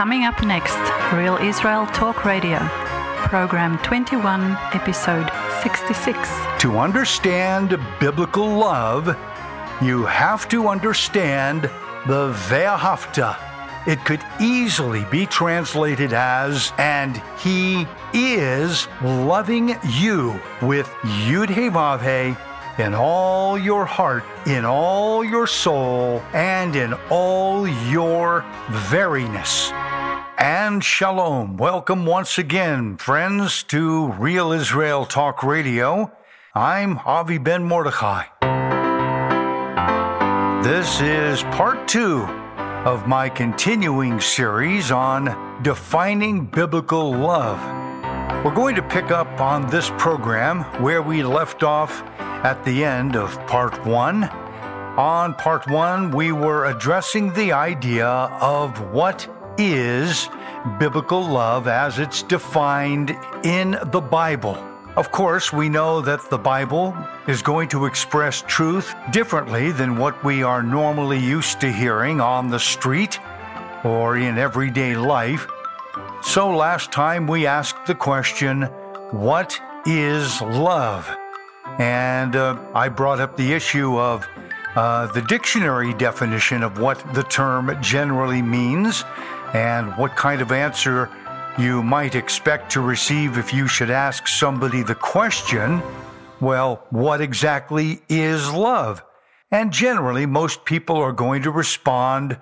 Coming up next, Real Israel Talk Radio, Program 21, Episode 66. To understand biblical love, you have to understand the Ve'ahavta. It could easily be translated as, and he is loving you with Yud He Vav in all your heart, in all your soul, and in all your veriness. And shalom. Welcome once again, friends, to Real Israel Talk Radio. I'm Avi Ben Mordechai. This is part two of my continuing series on defining biblical love. We're going to pick up on this program where we left off at the end of part one. On part one, we were addressing the idea of what is biblical love as it's defined in the Bible. Of course, we know that the Bible is going to express truth differently than what we are normally used to hearing on the street or in everyday life. So last time we asked the question, What is love? And uh, I brought up the issue of uh, the dictionary definition of what the term generally means and what kind of answer you might expect to receive if you should ask somebody the question, well, what exactly is love? And generally, most people are going to respond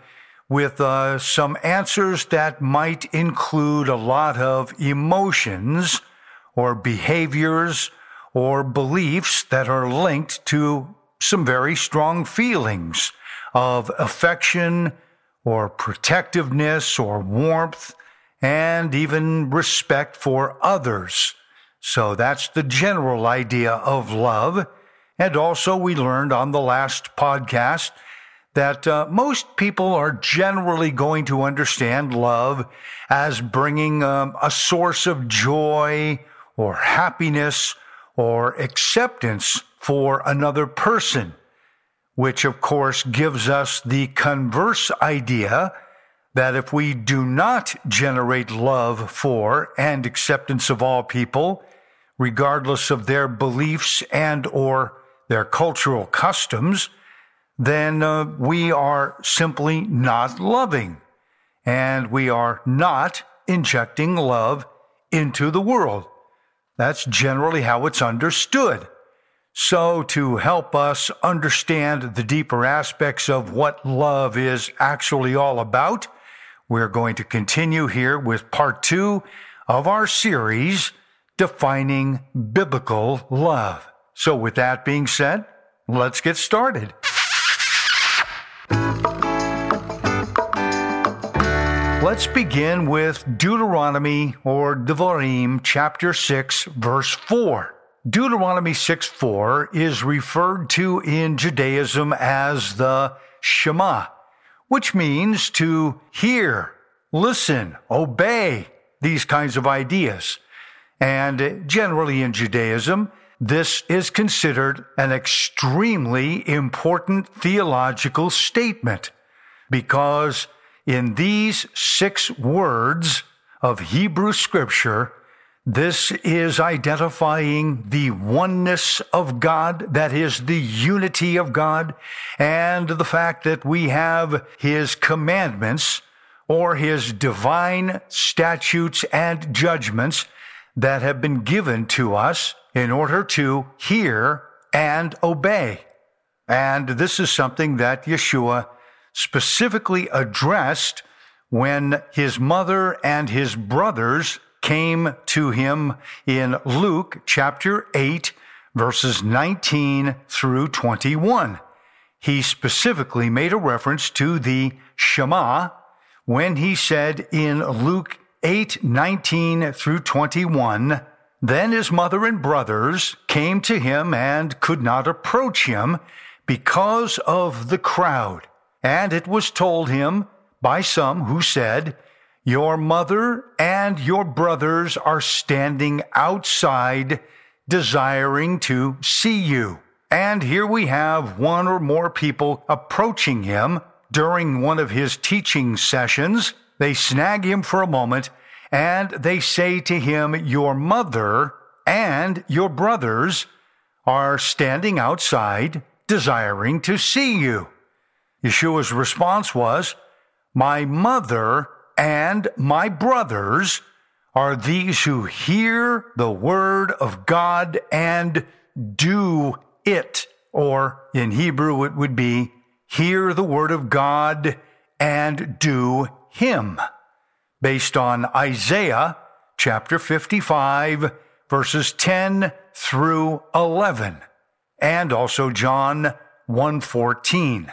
with uh, some answers that might include a lot of emotions or behaviors or beliefs that are linked to some very strong feelings of affection or protectiveness or warmth and even respect for others. So that's the general idea of love. And also we learned on the last podcast that uh, most people are generally going to understand love as bringing um, a source of joy or happiness or acceptance for another person, which of course gives us the converse idea that if we do not generate love for and acceptance of all people, regardless of their beliefs and or their cultural customs, then uh, we are simply not loving and we are not injecting love into the world. That's generally how it's understood. So, to help us understand the deeper aspects of what love is actually all about, we're going to continue here with part two of our series, Defining Biblical Love. So, with that being said, let's get started. Let's begin with Deuteronomy or Devarim chapter 6 verse 4. Deuteronomy 6 4 is referred to in Judaism as the Shema, which means to hear, listen, obey, these kinds of ideas. And generally in Judaism, this is considered an extremely important theological statement because in these six words of Hebrew scripture, this is identifying the oneness of God, that is the unity of God, and the fact that we have His commandments or His divine statutes and judgments that have been given to us in order to hear and obey. And this is something that Yeshua specifically addressed when his mother and his brothers came to him in Luke chapter 8, verses 19 through 21. He specifically made a reference to the Shema when he said in Luke 8, 19 through 21, Then his mother and brothers came to him and could not approach him because of the crowd. And it was told him by some who said, Your mother and your brothers are standing outside desiring to see you. And here we have one or more people approaching him during one of his teaching sessions, they snag him for a moment and they say to him, Your mother and your brothers are standing outside desiring to see you. Yeshua's response was, My mother and my brothers are these who hear the word of God and do it. Or in Hebrew, it would be hear the word of God and do him. Based on Isaiah chapter 55, verses 10 through 11, and also John 114.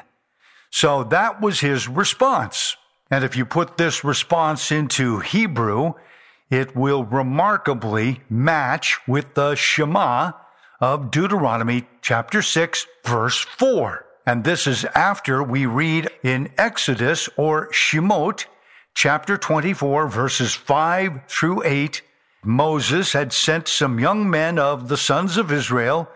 So that was his response. And if you put this response into Hebrew, it will remarkably match with the Shema of Deuteronomy chapter 6, verse 4. And this is after we read in Exodus or Shemot chapter 24, verses 5 through 8. Moses had sent some young men of the sons of Israel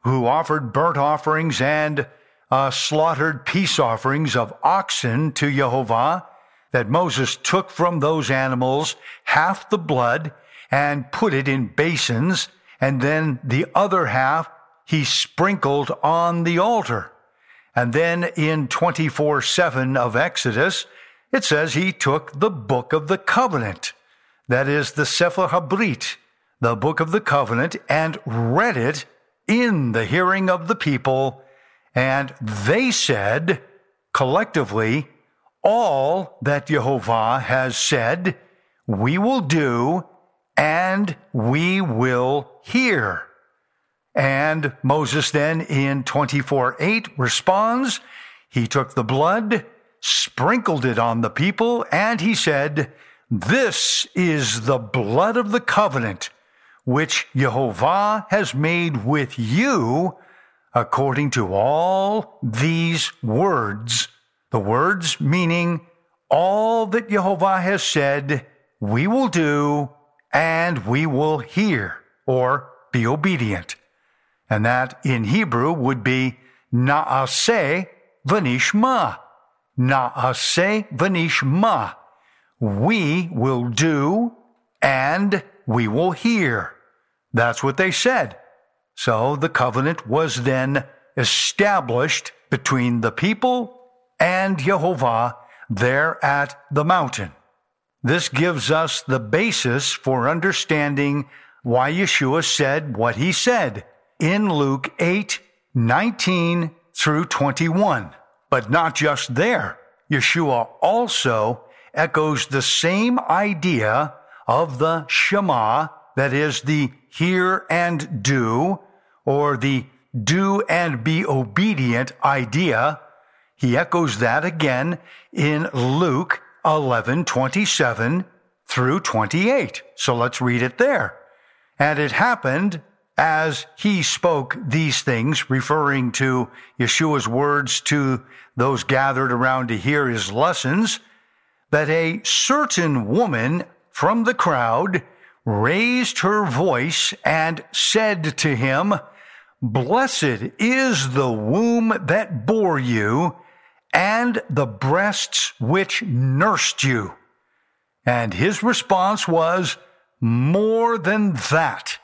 who offered burnt offerings and uh, slaughtered peace offerings of oxen to Jehovah that Moses took from those animals half the blood and put it in basins, and then the other half he sprinkled on the altar. And then in 24 7 of Exodus, it says he took the book of the covenant, that is the Sefer Habrit, the book of the covenant, and read it in the hearing of the people. And they said collectively, all that Jehovah has said, we will do and we will hear. And Moses then in 24 8 responds, he took the blood, sprinkled it on the people, and he said, This is the blood of the covenant which Jehovah has made with you according to all these words the words meaning all that Jehovah has said, we will do and we will hear or be obedient. And that in Hebrew would be naaseh v'nishma. Naaseh v'nishma. We will do and we will hear. That's what they said. So the covenant was then established between the people and Jehovah there at the mountain. This gives us the basis for understanding why Yeshua said what he said in Luke 8, 19 through 21. But not just there. Yeshua also echoes the same idea of the Shema, that is the hear and do, or the do and be obedient idea he echoes that again in Luke 11, 27 through 28. So let's read it there. And it happened as he spoke these things, referring to Yeshua's words to those gathered around to hear his lessons, that a certain woman from the crowd raised her voice and said to him, Blessed is the womb that bore you and the breasts which nursed you. And his response was, More than that.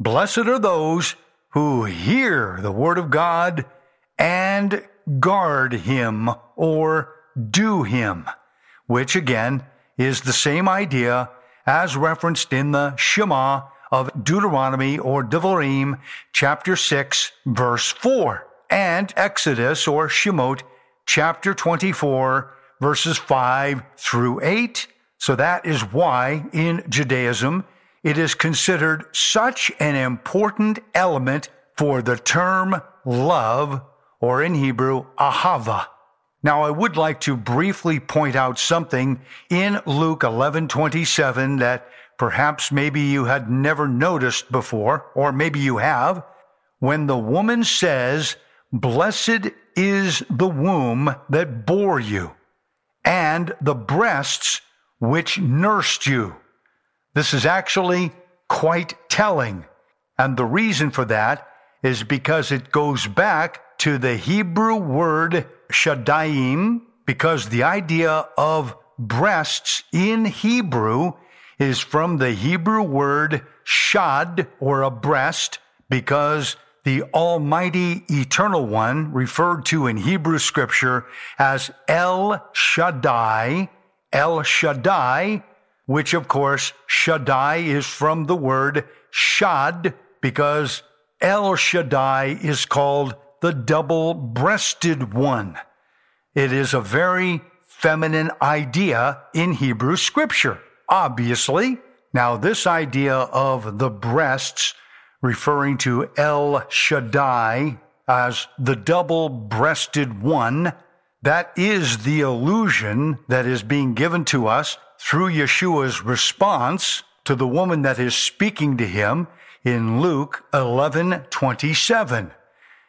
Blessed are those who hear the word of God and guard him or do him, which again is the same idea as referenced in the Shema of Deuteronomy or Devarim, chapter 6, verse 4, and Exodus or Shemot chapter 24, verses 5 through 8. So that is why in Judaism it is considered such an important element for the term love, or in Hebrew, ahava. Now, I would like to briefly point out something in Luke 11:27 that perhaps maybe you had never noticed before, or maybe you have. When the woman says, Blessed is the womb that bore you, and the breasts which nursed you. This is actually quite telling. And the reason for that is because it goes back to the Hebrew word shadayim, because the idea of breasts in Hebrew is from the Hebrew word shad or a breast because the Almighty Eternal One, referred to in Hebrew scripture as El Shaddai, El Shaddai, which of course Shaddai is from the word Shad because El Shaddai is called the double breasted one. It is a very feminine idea in Hebrew scripture, obviously. Now, this idea of the breasts referring to El Shaddai as the double breasted one, that is the illusion that is being given to us through Yeshua's response to the woman that is speaking to him in Luke 11 27.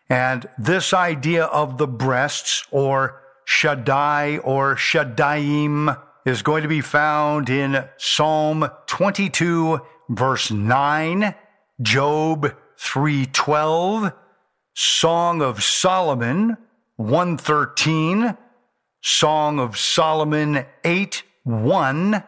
And this idea of the breasts or Shaddai or Shaddaiim is going to be found in Psalm 22 verse 9, Job 3:12, Song of Solomon 113, Song of Solomon 8 1,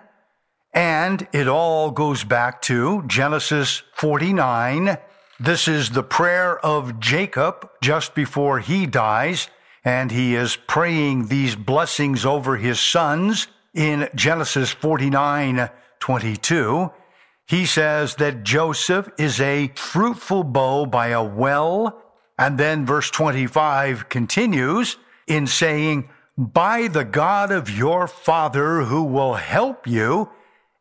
and it all goes back to Genesis 49. This is the prayer of Jacob just before he dies, and he is praying these blessings over his sons in Genesis 49 22. He says that Joseph is a fruitful bough by a well. And then verse 25 continues in saying, By the God of your father who will help you,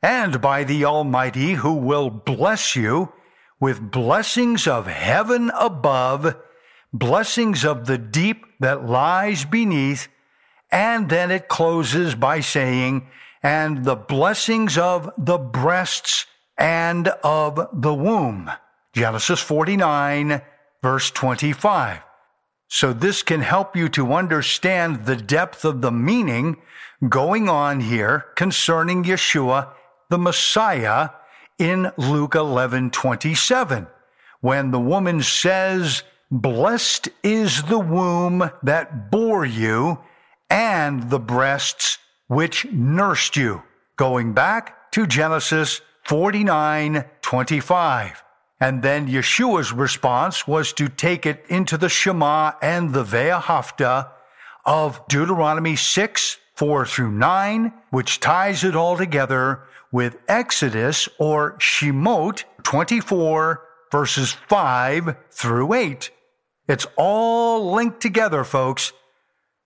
and by the Almighty who will bless you with blessings of heaven above, blessings of the deep that lies beneath. And then it closes by saying, and the blessings of the breasts and of the womb. Genesis 49, verse 25. So this can help you to understand the depth of the meaning going on here concerning Yeshua, the Messiah, in Luke 11, 27. When the woman says, Blessed is the womb that bore you and the breasts which nursed you. Going back to Genesis 49 25. And then Yeshua's response was to take it into the Shema and the Ve'ahavta of Deuteronomy 6, 4 through 9, which ties it all together with Exodus or Shemot 24, verses 5 through 8. It's all linked together, folks.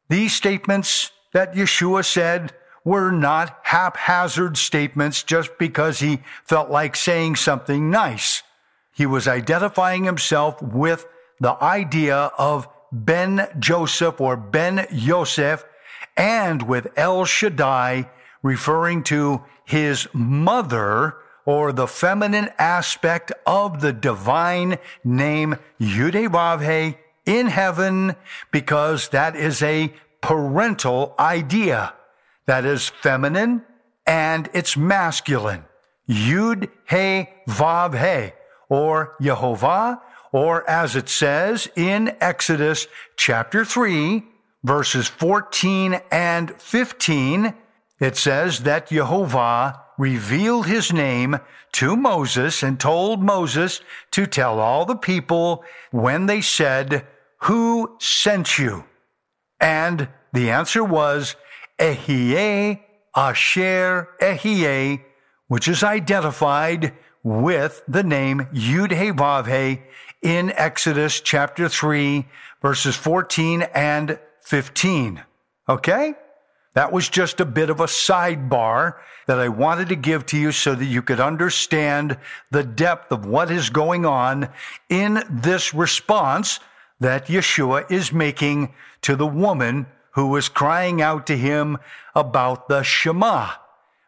These statements that Yeshua said were not haphazard statements just because he felt like saying something nice. He was identifying himself with the idea of Ben Joseph or Ben Yosef and with El Shaddai referring to his mother or the feminine aspect of the divine name Yudevavhe in heaven because that is a parental idea that is feminine and it's masculine. Yud He Vav He, or Yehovah, or as it says in Exodus chapter 3, verses 14 and 15, it says that Jehovah revealed his name to Moses and told Moses to tell all the people when they said, Who sent you? And the answer was, Ehyeh Asher Ehyeh, which is identified with the name Yud He Vav in Exodus chapter 3, verses 14 and 15. Okay? That was just a bit of a sidebar that I wanted to give to you so that you could understand the depth of what is going on in this response that Yeshua is making to the woman who was crying out to him about the Shema.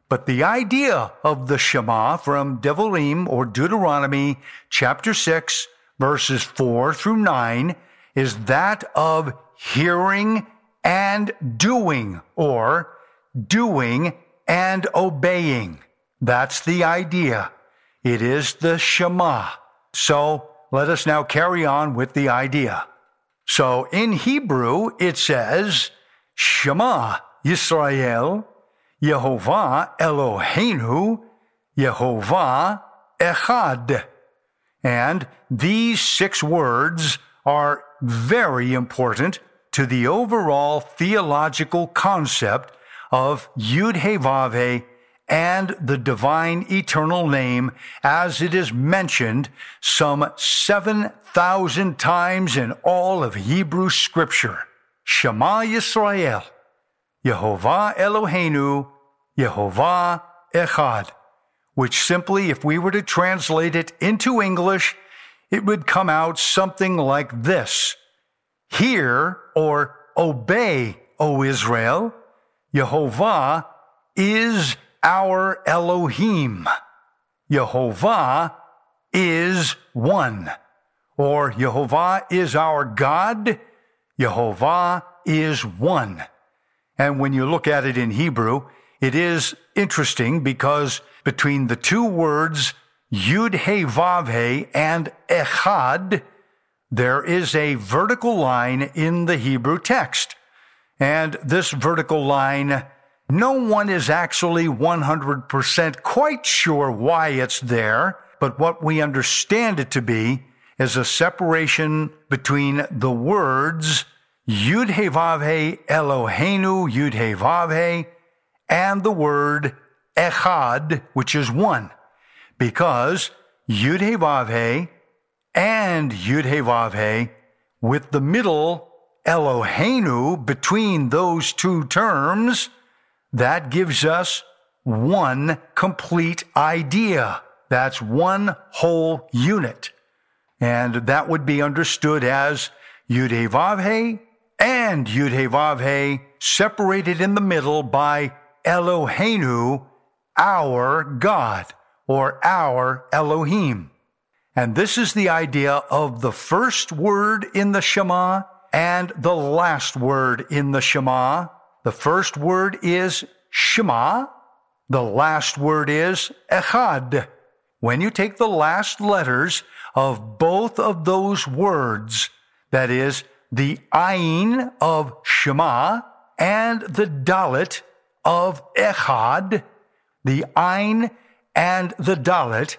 But the idea of the Shema from Devarim or Deuteronomy chapter 6 verses 4 through 9 is that of hearing and doing or doing and obeying. That's the idea. It is the Shema. So let us now carry on with the idea. So in Hebrew, it says, Shema Yisrael, Yehovah Eloheinu, Yehovah Echad. And these six words are very important to the overall theological concept of Yud He Vav He and the divine eternal name as it is mentioned some 7,000 times in all of Hebrew scripture. Shema Yisrael, Yehovah Eloheinu, Yehovah Echad, which simply, if we were to translate it into English, it would come out something like this. Hear or obey, O Israel, Jehovah is our Elohim. Jehovah is one. Or Jehovah is our God. Jehovah is one. And when you look at it in Hebrew, it is interesting because between the two words Yud He Vav He and Echad, there is a vertical line in the Hebrew text. And this vertical line no one is actually 100% quite sure why it's there, but what we understand it to be is a separation between the words Yud He Vav He Eloheinu Yud He Vav He and the word Echad, which is one, because Yud He Vav He and Yud He Vav He with the middle Eloheinu between those two terms that gives us one complete idea. That's one whole unit. And that would be understood as Yud and Yud separated in the middle by Eloheinu, our God, or our Elohim. And this is the idea of the first word in the Shema and the last word in the Shema, the first word is Shema. The last word is Echad. When you take the last letters of both of those words, that is, the Ayin of Shema and the Dalet of Echad, the Ayin and the Dalet,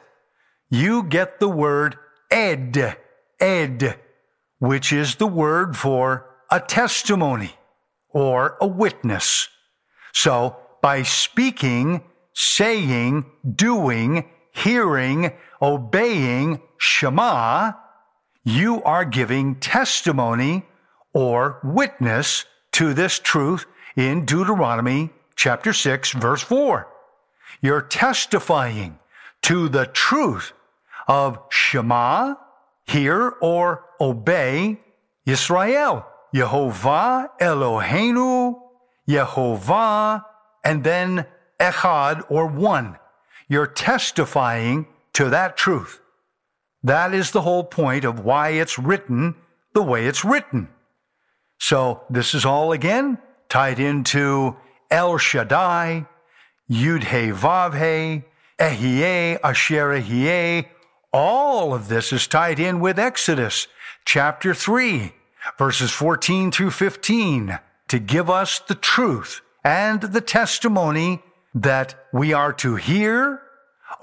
you get the word Ed, Ed, which is the word for a testimony or a witness. So by speaking, saying, doing, hearing, obeying Shema, you are giving testimony or witness to this truth in Deuteronomy chapter 6 verse 4. You're testifying to the truth of Shema, hear or obey Israel. Yehovah Eloheinu, Yehovah, and then Echad or one. You're testifying to that truth. That is the whole point of why it's written the way it's written. So this is all again tied into El Shaddai, Yud He Vav He, Ehyeh, Asher Ehyeh. All of this is tied in with Exodus chapter 3 verses 14 through 15, to give us the truth and the testimony that we are to hear,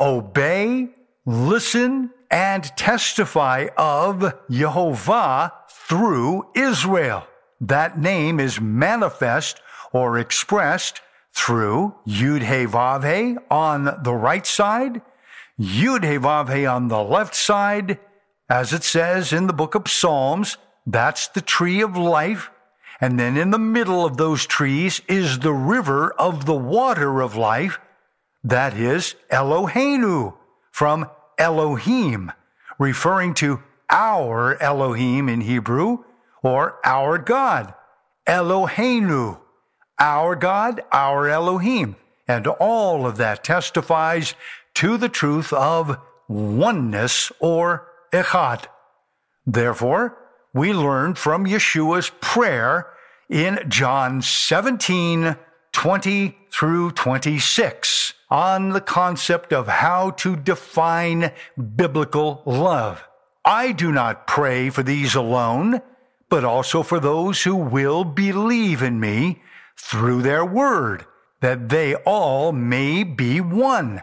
obey, listen, and testify of Jehovah through Israel. That name is manifest or expressed through Yud He Vav He on the right side, Yud He He on the left side, as it says in the book of Psalms, that's the tree of life. And then in the middle of those trees is the river of the water of life. That is Eloheinu from Elohim, referring to our Elohim in Hebrew or our God. Eloheinu, our God, our Elohim. And all of that testifies to the truth of oneness or echad. Therefore, we learn from Yeshua's prayer in John 17, 20 through 26 on the concept of how to define biblical love. I do not pray for these alone, but also for those who will believe in me through their word, that they all may be one,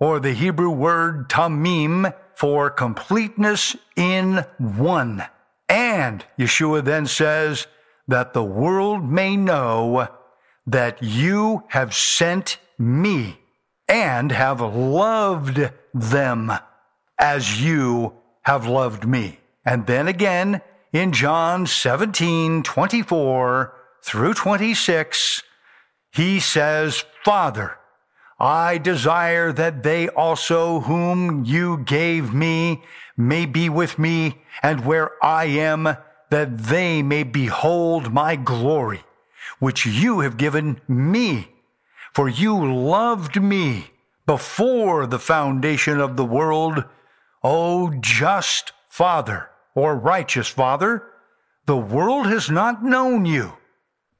or the Hebrew word tamim for completeness in one. And Yeshua then says that the world may know that you have sent me and have loved them as you have loved me. And then again in John 17, 24 through 26, he says, Father, I desire that they also whom you gave me may be with me, and where I am, that they may behold my glory, which you have given me. For you loved me before the foundation of the world. O just Father, or righteous Father, the world has not known you,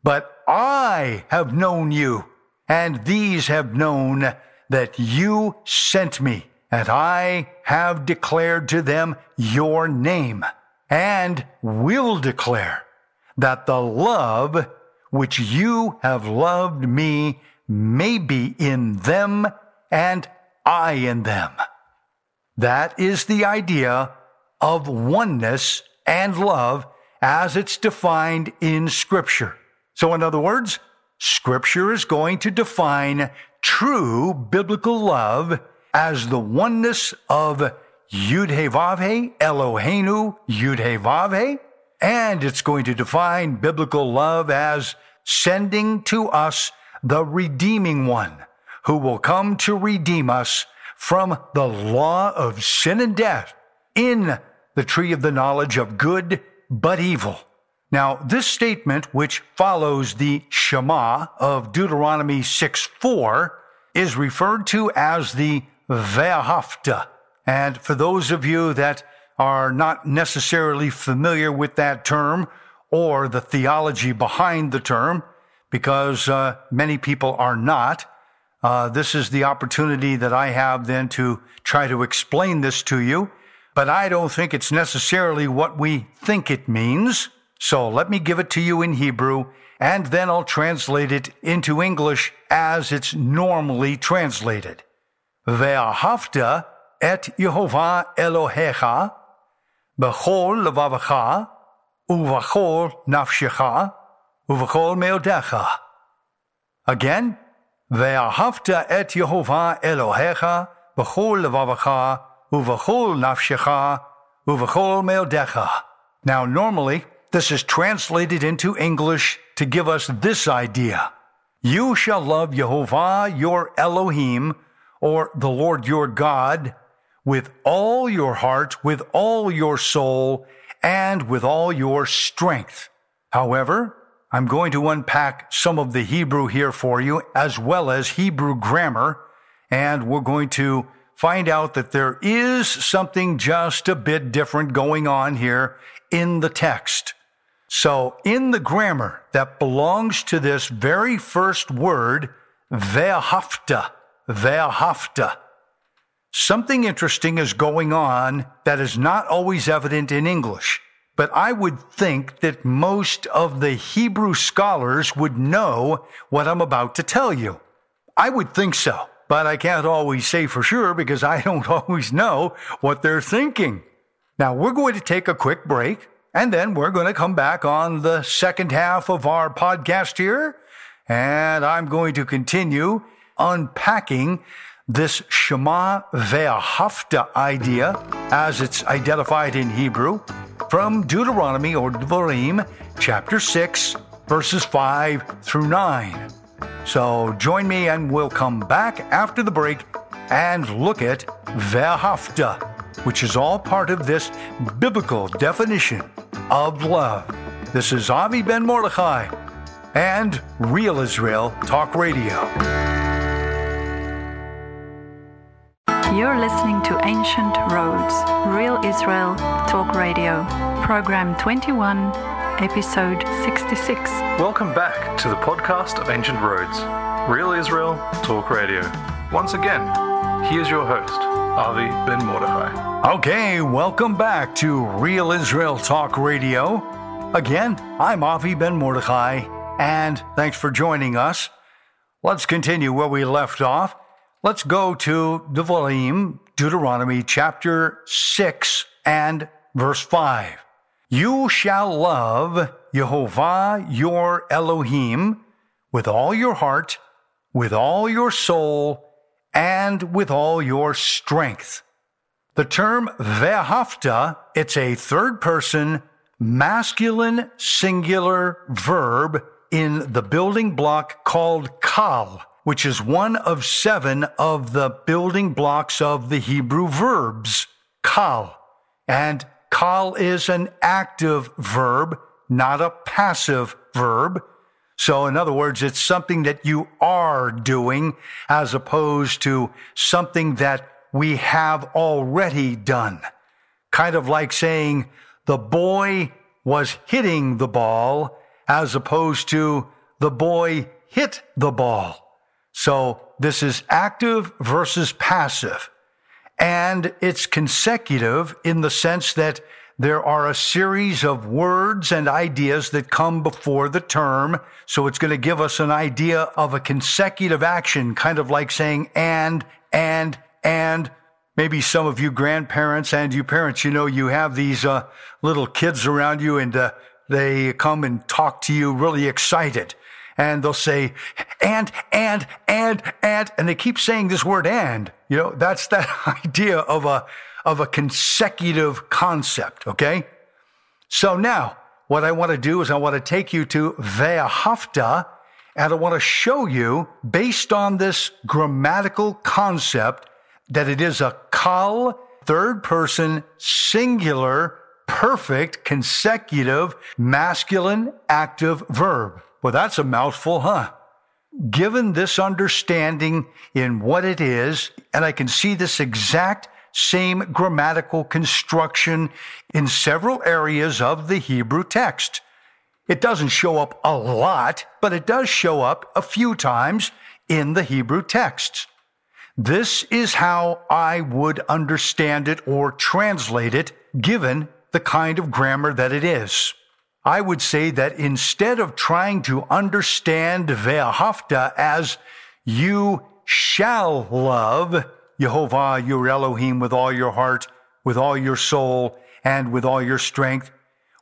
but I have known you, and these have known that you sent me, and I have declared to them your name, and will declare that the love which you have loved me may be in them and I in them. That is the idea of oneness and love as it's defined in Scripture. So, in other words, Scripture is going to define true biblical love as the oneness of Yud Vavhe, Eloheinu, Yud Vavhe, and it's going to define biblical love as sending to us the redeeming one who will come to redeem us from the law of sin and death in the tree of the knowledge of good but evil. Now, this statement, which follows the Shema of Deuteronomy 6 4, is referred to as the Ve'ahavta. And for those of you that are not necessarily familiar with that term or the theology behind the term, because uh, many people are not, uh, this is the opportunity that I have then to try to explain this to you. But I don't think it's necessarily what we think it means. So let me give it to you in Hebrew, and then I'll translate it into English as it's normally translated. Ve'ahavta et Yehovah Elohecha b'chol levavacha uvachol nafshecha uvachol meodecha. Again, Ve'ahavta et Yehovah Elohecha b'chol levavacha uvachol nafshecha uvachol meodecha. Now, normally, this is translated into English to give us this idea. You shall love Jehovah your Elohim, or the Lord your God, with all your heart, with all your soul, and with all your strength. However, I'm going to unpack some of the Hebrew here for you, as well as Hebrew grammar, and we're going to find out that there is something just a bit different going on here in the text. So in the grammar that belongs to this very first word, ve'ahavta, ve'ahavta, something interesting is going on that is not always evident in English. But I would think that most of the Hebrew scholars would know what I'm about to tell you. I would think so, but I can't always say for sure because I don't always know what they're thinking. Now we're going to take a quick break. And then we're going to come back on the second half of our podcast here. And I'm going to continue unpacking this Shema Ve'ahavta idea as it's identified in Hebrew from Deuteronomy or Devarim, chapter 6, verses 5 through 9. So join me and we'll come back after the break and look at Ve'ahavta which is all part of this biblical definition of love. This is Avi Ben Mordechai and Real Israel Talk Radio. You're listening to Ancient Roads, Real Israel Talk Radio, Program 21, Episode 66. Welcome back to the podcast of Ancient Roads, Real Israel Talk Radio. Once again, here's your host, Avi Ben Mordechai. Okay, welcome back to Real Israel Talk Radio. Again, I'm Avi Ben Mordechai, and thanks for joining us. Let's continue where we left off. Let's go to Devarim, Deuteronomy chapter 6 and verse 5. You shall love Jehovah your Elohim with all your heart, with all your soul, and with all your strength. The term ve'ahavta, it's a third person masculine singular verb in the building block called kal, which is one of seven of the building blocks of the Hebrew verbs, kal. And kal is an active verb, not a passive verb. So, in other words, it's something that you are doing as opposed to something that we have already done. Kind of like saying the boy was hitting the ball as opposed to the boy hit the ball. So this is active versus passive. And it's consecutive in the sense that there are a series of words and ideas that come before the term. So it's going to give us an idea of a consecutive action, kind of like saying and, and, and. Maybe some of you grandparents and you parents, you know, you have these uh, little kids around you and uh, they come and talk to you really excited. And they'll say, and, and, and, and, and they keep saying this word and. You know, that's that idea of a, of a consecutive concept, okay? So now, what I want to do is I want to take you to Ve'ahavta, and I want to show you, based on this grammatical concept, that it is a kal, third person, singular, perfect, consecutive, masculine, active verb. Well, that's a mouthful, huh? Given this understanding in what it is, and I can see this exact same grammatical construction in several areas of the Hebrew text. It doesn't show up a lot, but it does show up a few times in the Hebrew texts. This is how I would understand it or translate it given the kind of grammar that it is. I would say that instead of trying to understand Ve'ahavta as you shall love Jehovah your Elohim with all your heart, with all your soul, and with all your strength,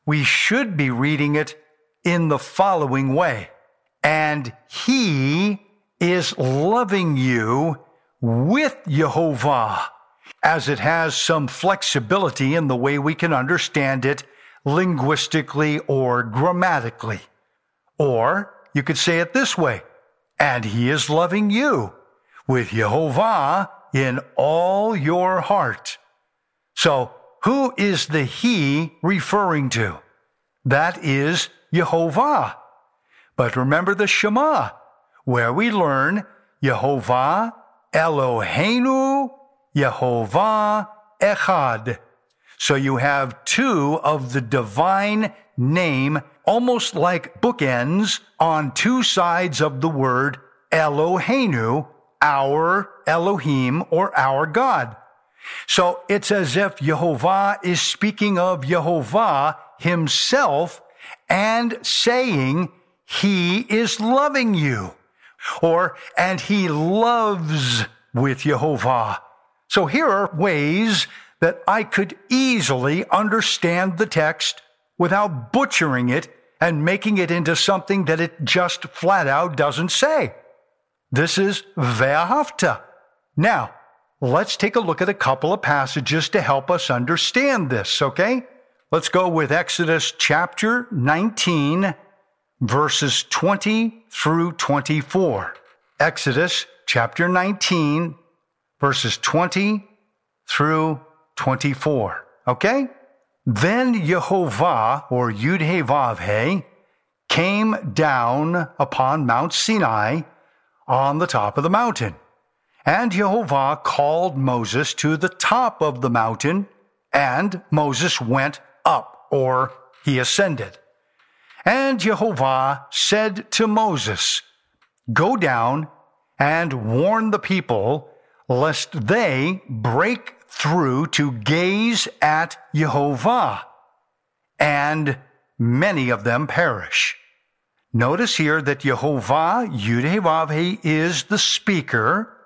we should be reading it in the following way. And he is loving you with Jehovah as it has some flexibility in the way we can understand it linguistically or grammatically. Or you could say it this way, and he is loving you with Jehovah in all your heart. So who is the he referring to? That is Jehovah. But remember the Shema, where we learn Jehovah Eloheinu Yehovah Echad. So you have two of the divine name, almost like bookends on two sides of the word Eloheinu, our Elohim or our God. So it's as if Jehovah is speaking of Jehovah himself and saying he is loving you or, and he loves with Jehovah. So here are ways that I could easily understand the text without butchering it and making it into something that it just flat out doesn't say. This is Ve'ahavta. Now, let's take a look at a couple of passages to help us understand this, okay? Let's go with Exodus chapter 19, verses 20 through 24. Exodus chapter 19, verses 20 through 24. Okay? Then Jehovah, or Yud-He-Vav-He, came down upon Mount Sinai on the top of the mountain. And Jehovah called Moses to the top of the mountain, and Moses went up, or he ascended. And Jehovah said to Moses, Go down and warn the people, lest they break through to gaze at Jehovah, and many of them perish. Notice here that Jehovah, Yudhevavhe, is the speaker,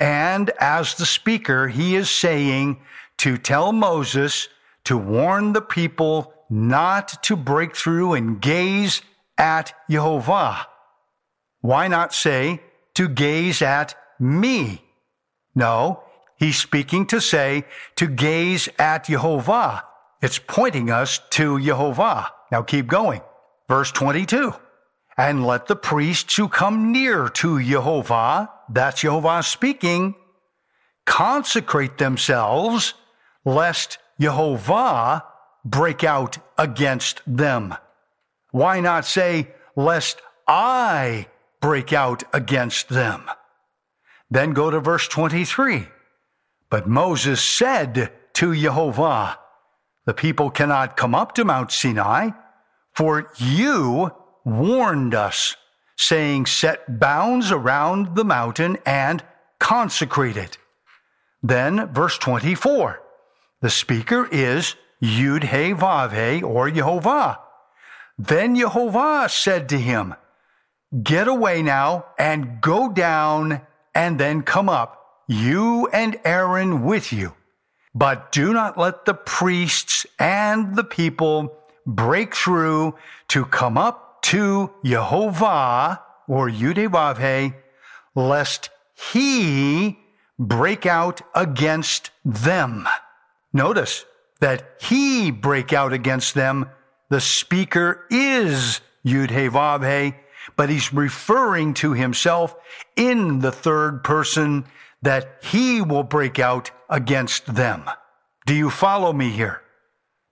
and as the speaker, he is saying to tell Moses to warn the people not to break through and gaze at Jehovah. Why not say to gaze at me? No, he's speaking to say to gaze at Jehovah. It's pointing us to Jehovah. Now keep going. Verse 22. And let the priests who come near to Jehovah, that's Jehovah speaking, consecrate themselves, lest Jehovah break out against them? Why not say, lest I break out against them? Then go to verse 23. But Moses said to Jehovah, The people cannot come up to Mount Sinai, for you warned us, saying, Set bounds around the mountain and consecrate it. Then, verse 24, the speaker is Yud He Vav He or Yehovah. Then Yehovah said to him, Get away now and go down and then come up, you and Aaron with you. But do not let the priests and the people break through to come up to Jehovah or Yudevavhe, lest he break out against them. Notice, that he break out against them. The speaker is Yud He Vav He, but he's referring to himself in the third person that he will break out against them. Do you follow me here?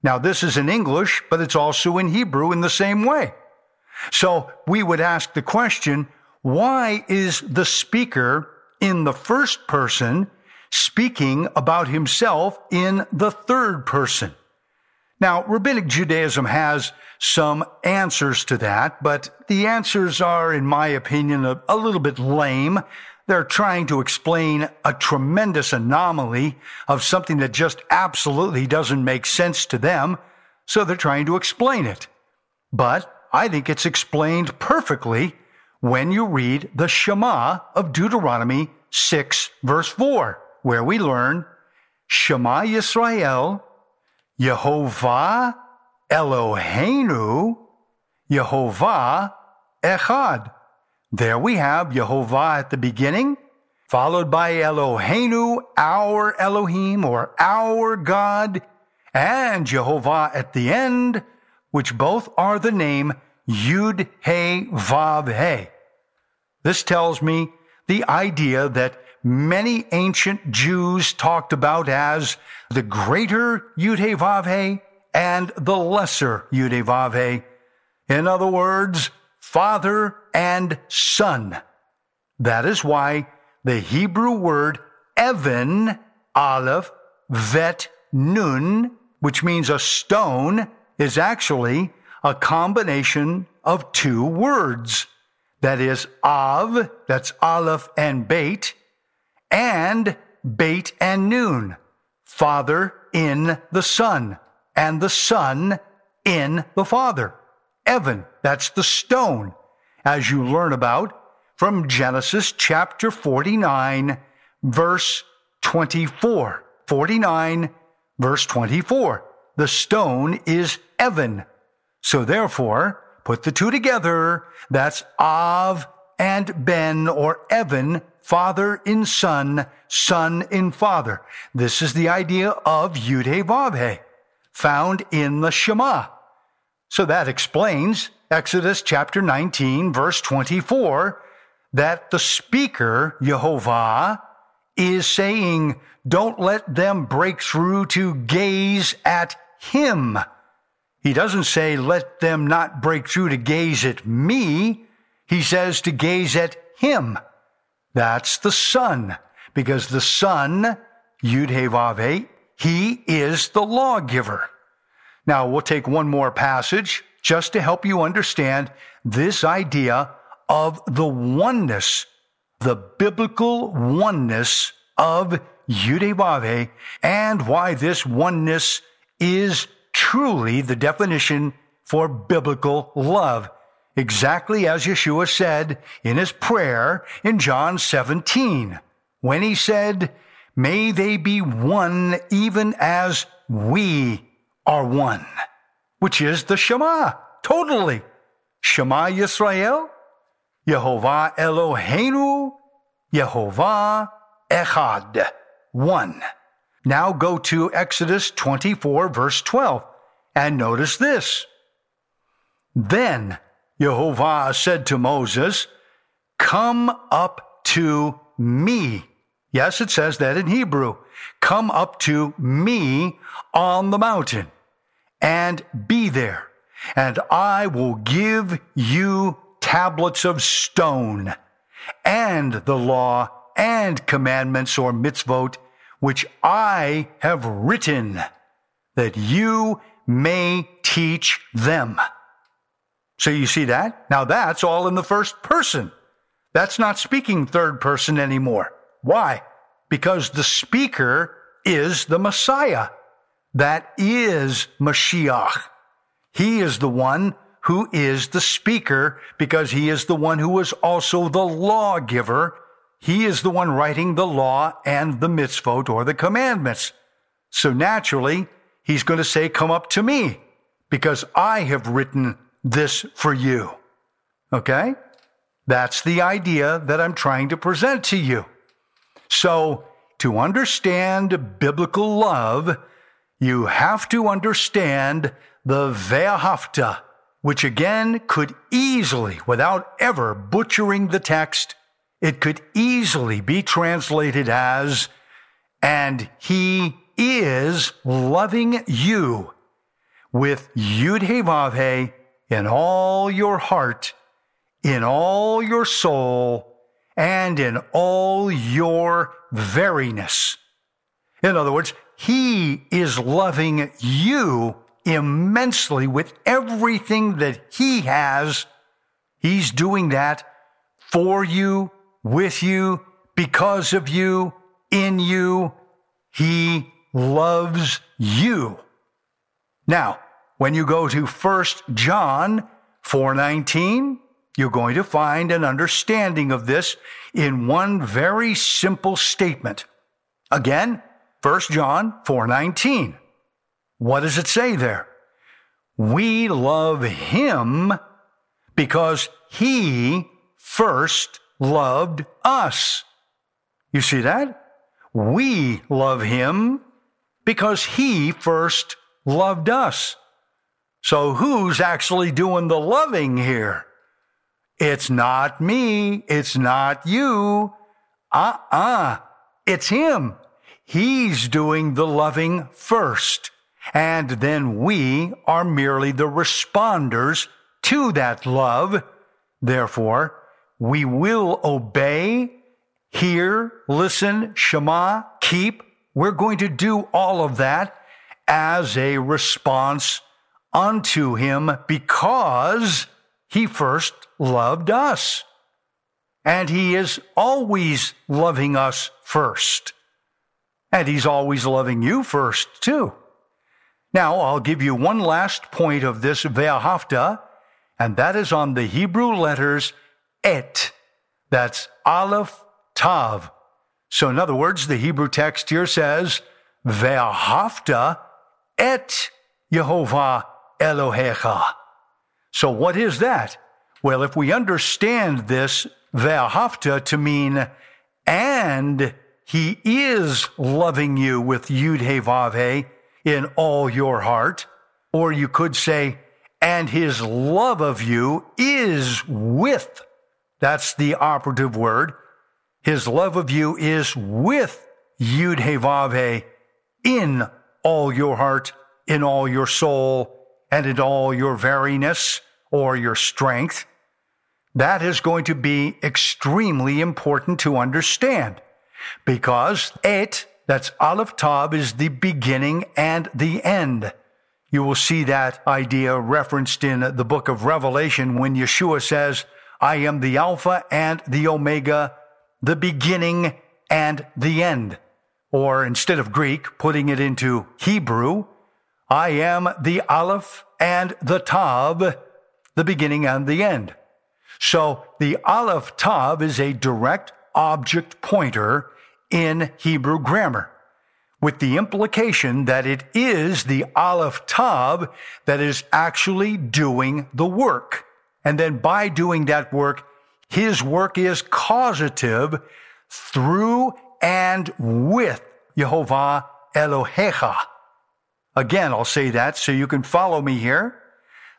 Now, this is in English, but it's also in Hebrew in the same way. So we would ask the question, why is the speaker in the first person speaking about himself in the third person. Now, Rabbinic Judaism has some answers to that, but the answers are, in my opinion, a, a, little bit lame. They're trying to explain a tremendous anomaly of something that just absolutely doesn't make sense to them, so they're trying to explain it. But I think it's explained perfectly when you read the Shema of Deuteronomy 6, verse 4 where we learn Shema Yisrael, Yehovah Eloheinu, Yehovah Echad. There we have Yehovah at the beginning, followed by Eloheinu, our Elohim or our God, and Jehovah at the end, which both are the name Yud He Vav He. This tells me the idea that many ancient Jews talked about as the greater Yudhevavhe and the lesser Yudhevavhe. In other words, father and son. That is why the Hebrew word Evan, Aleph, Vet, Nun, which means a stone, is actually a combination of two words. That is Av, that's Aleph and Beit, and Beit and Nun, Father in the Son, and the Son in the Father. Evan, that's the stone, as you learn about from Genesis chapter 49, verse 24. 49, verse 24. The stone is Evan. So therefore, put the two together. That's Av and Ben or Evan Father in Son, Son in Father. This is the idea of Yudhe Vavhe, found in the Shema. So that explains Exodus chapter 19, verse 24, that the speaker, Jehovah, is saying, don't let them break through to gaze at him. He doesn't say, let them not break through to gaze at me. He says to gaze at him. That's the Son. because the Son, Yud He, he is the lawgiver. Now, we'll take one more passage just to help you understand this idea of the oneness, the biblical oneness of Yudevave, and why this oneness is truly the definition for biblical love. Exactly as Yeshua said in his prayer in John 17, when he said, May they be one even as we are one, which is the Shema, totally. Shema Yisrael, Yehovah Eloheinu, Yehovah Echad, one. Now go to Exodus 24, verse 12, and notice this. Then Jehovah said to Moses, Come up to me. Yes, it says that in Hebrew. Come up to me on the mountain and be there, and I will give you tablets of stone and the law and commandments or mitzvot which I have written that you may teach them. So you see that? Now that's all in the first person. That's not speaking third person anymore. Why? Because the speaker is the Messiah. That is Mashiach. He is the one who is the speaker because he is the one who is also the lawgiver. He is the one writing the law and the mitzvot or the commandments. So naturally, he's going to say, come up to me because I have written this for you. Okay? That's the idea that I'm trying to present to you. So to understand biblical love, you have to understand the Ve'ahavta, which again could easily, without ever butchering the text, it could easily be translated as, and he is loving you with Yud He Vav He in all your heart, in all your soul, and in all your veriness. In other words, He is loving you immensely with everything that He has. He's doing that for you, with you, because of you, in you. He loves you. Now, when you go to 1 John 419, you're going to find an understanding of this in one very simple statement. Again, 1 John 4:19. What does it say there? We love him because he first loved us. You see that? We love him because he first loved us. So who's actually doing the loving here? It's not me. It's not you. Uh uh-uh. uh. It's him. He's doing the loving first. And then we are merely the responders to that love. Therefore, we will obey, hear, listen, shema, keep. We're going to do all of that as a response unto him because he first loved us. And he is always loving us first. And he's always loving you first, too. Now, I'll give you one last point of this Ve'ahavta, and that is on the Hebrew letters Et. That's Aleph Tav. So, in other words, the Hebrew text here says, Ve'ahavta et Yehovah Elohecha. So what is that? Well, if we understand this ve'ahavta to mean and he is loving you with yud he vav in all your heart, or you could say, and his love of you is with. That's the operative word. His love of you is with yud he vav in all your heart, in all your soul, and in all your veriness or your strength, that is going to be extremely important to understand because it, that's Aleph Tav, is the beginning and the end. You will see that idea referenced in the book of Revelation when Yeshua says, I am the Alpha and the Omega, the beginning and the end. Or instead of Greek, putting it into Hebrew, I am the Aleph and the Tav, the beginning and the end. So the Aleph Tav is a direct object pointer in Hebrew grammar with the implication that it is the Aleph Tav that is actually doing the work. And then by doing that work, his work is causative through and with Jehovah Elohecha. Again, I'll say that so you can follow me here.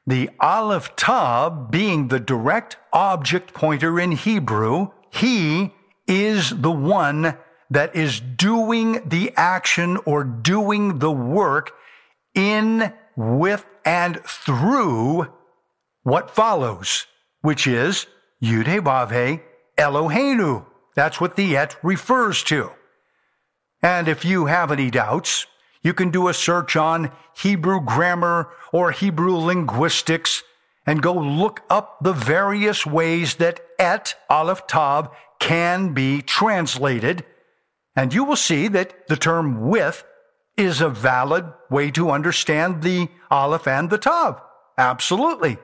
The Aleph Tav being the direct object pointer in Hebrew, he is the one that is doing the action or doing the work in, with, and through what follows, which is Yud Vave Eloheinu. That's what the et refers to. And if you have any doubts, you can do a search on Hebrew grammar or Hebrew linguistics and go look up the various ways that et, Aleph Tav, can be translated and you will see that the term with is a valid way to understand the Aleph and the Tav. Absolutely.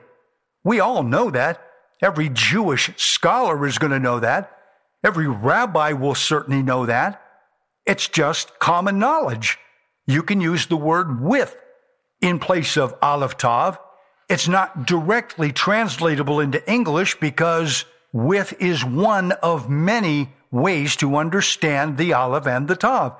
We all know that. Every Jewish scholar is going to know that. Every rabbi will certainly know that. It's just common knowledge. You can use the word with in place of Aleph Tav. It's not directly translatable into English because with is one of many ways to understand the Aleph and the Tav.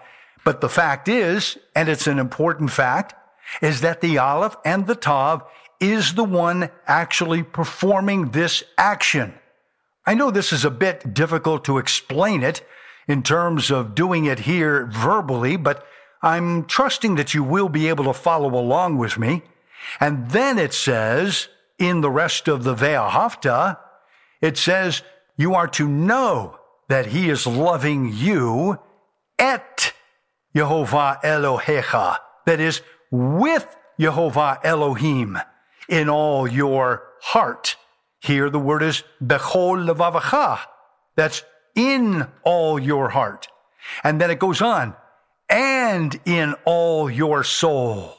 But the fact is, and it's an important fact, is that the Aleph and the Tav is the one actually performing this action. I know this is a bit difficult to explain it in terms of doing it here verbally, but I'm trusting that you will be able to follow along with me. And then it says in the rest of the Ve'ahavta, it says, you are to know that he is loving you et Jehovah Elohecha, that is, with Jehovah Elohim in all your heart. Here the word is bechol levavacha. That's in all your heart. And then it goes on, and in all your soul.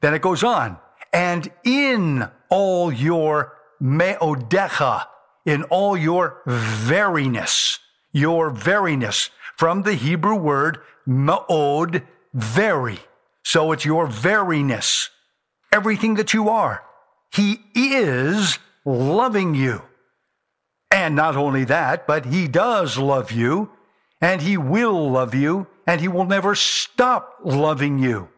Then it goes on, and in all your meodecha, in all your veriness your veriness from the Hebrew word ma'od, very. So it's your veriness, everything that you are. He is loving you. And not only that, but he does love you, and he will love you, and he will never stop loving you.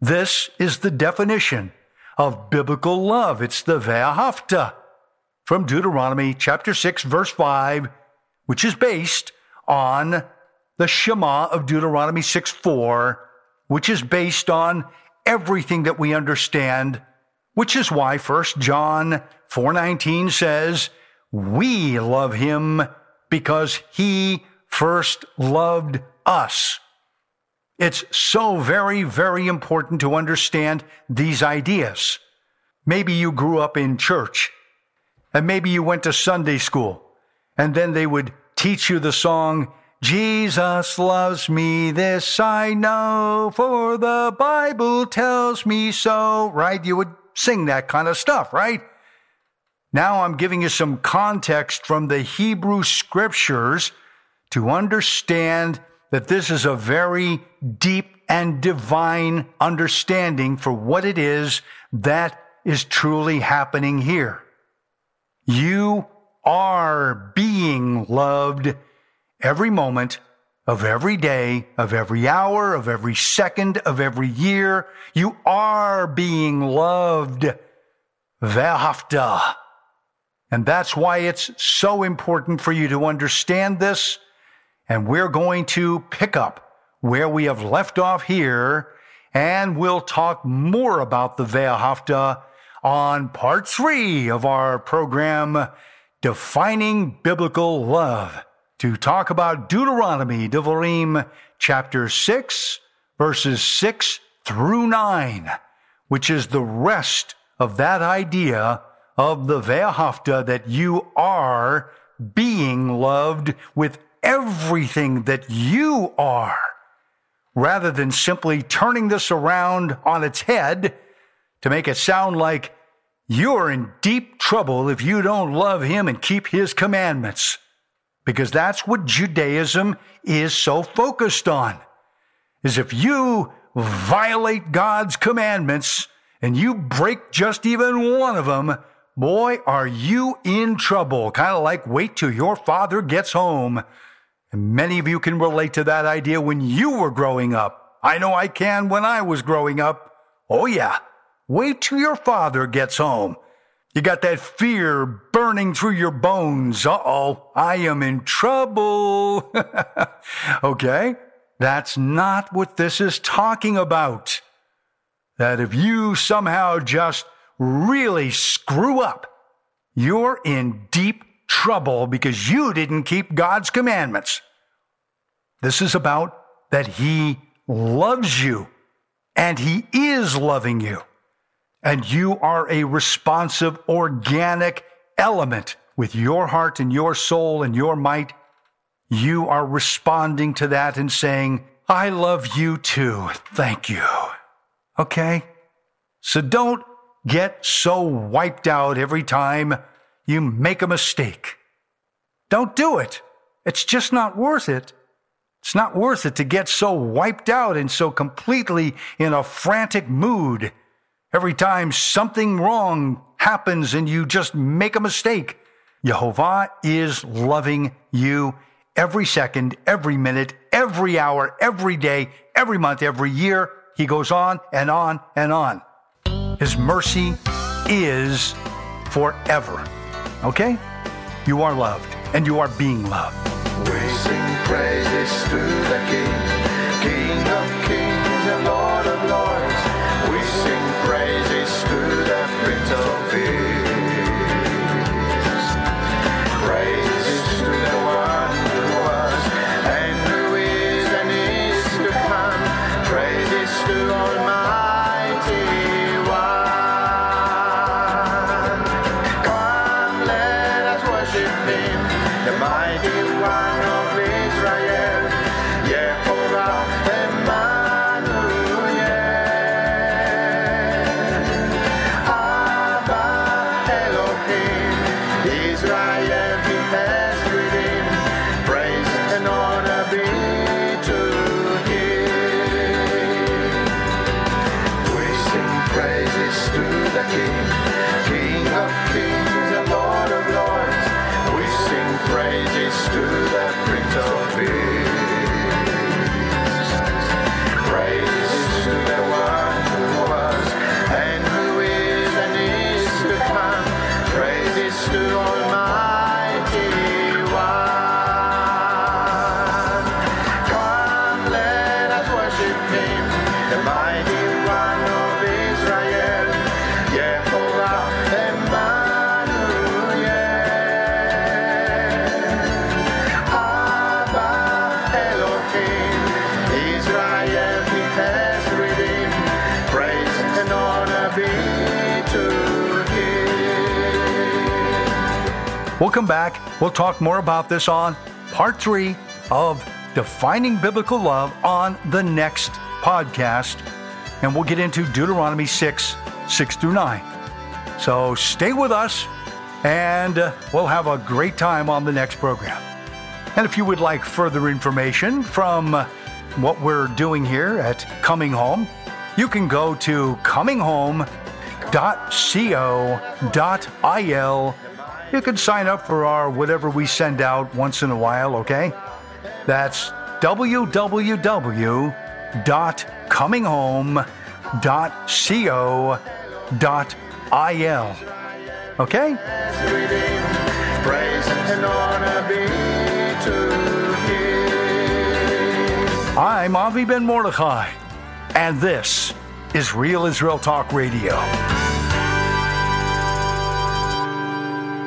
This is the definition of biblical love. It's the Ve'ahavta from Deuteronomy chapter 6, verse 5 which is based on the Shema of Deuteronomy 6 4, which is based on everything that we understand, which is why 1 John 4:19 says, "We love him because he first loved us." It's so very, very important to understand these ideas. Maybe you grew up in church, and maybe you went to Sunday school, and then they would teach you the song, Jesus loves me, this I know, for the Bible tells me so, right? You would sing that kind of stuff, right? Now I'm giving you some context from the Hebrew scriptures to understand that this is a very deep and divine understanding for what it is that is truly happening here. You are being loved every moment of every day, of every hour, of every second, of every year. You are being loved. Ve'ahavta. And that's why it's so important for you to understand this. And we're going to pick up where we have left off here, and we'll talk more about the Ve'ahavta on part three of our program Defining Biblical Love. To talk about Deuteronomy, Devarim, chapter 6, verses 6 through 9, which is the rest of that idea of the Ve'ahavta that you are being loved with everything that you are, rather than simply turning this around on its head to make it sound like you're in deep trouble if you don't love him and keep his commandments. Because that's what Judaism is so focused on. Is if you violate God's commandments and you break just even one of them, boy, are you in trouble. Kind of like wait till your father gets home. And many of you can relate to that idea when you were growing up. I know I can when I was growing up. Oh yeah. Wait till your father gets home. You got that fear burning through your bones. Uh oh, I am in trouble. okay? That's not what this is talking about. That if you somehow just really screw up, you're in deep trouble because you didn't keep God's commandments. This is about that He loves you and He is loving you and you are a responsive, organic element with your heart and your soul and your might, you are responding to that and saying, I love you too. Thank you. Okay? So don't get so wiped out every time you make a mistake. Don't do it. It's just not worth it. It's not worth it to get so wiped out and so completely in a frantic mood Every time something wrong happens and you just make a mistake, Jehovah is loving you every second, every minute, every hour, every day, every month, every year. He goes on and on and on. His mercy is forever. Okay? You are loved and you are being loved. Praises to the King, come back. We'll talk more about this on part three of Defining Biblical Love on the next podcast. And we'll get into Deuteronomy 6, 6 through 9. So stay with us, and uh, we'll have a great time on the next program. And if you would like further information from uh, what we're doing here at Coming Home, you can go to comminghome.co.il you can sign up for our whatever we send out once in a while, okay? That's www.comminghome.co.il. Okay? I'm Avi Ben Mordechai, and this is Real Israel Talk Radio.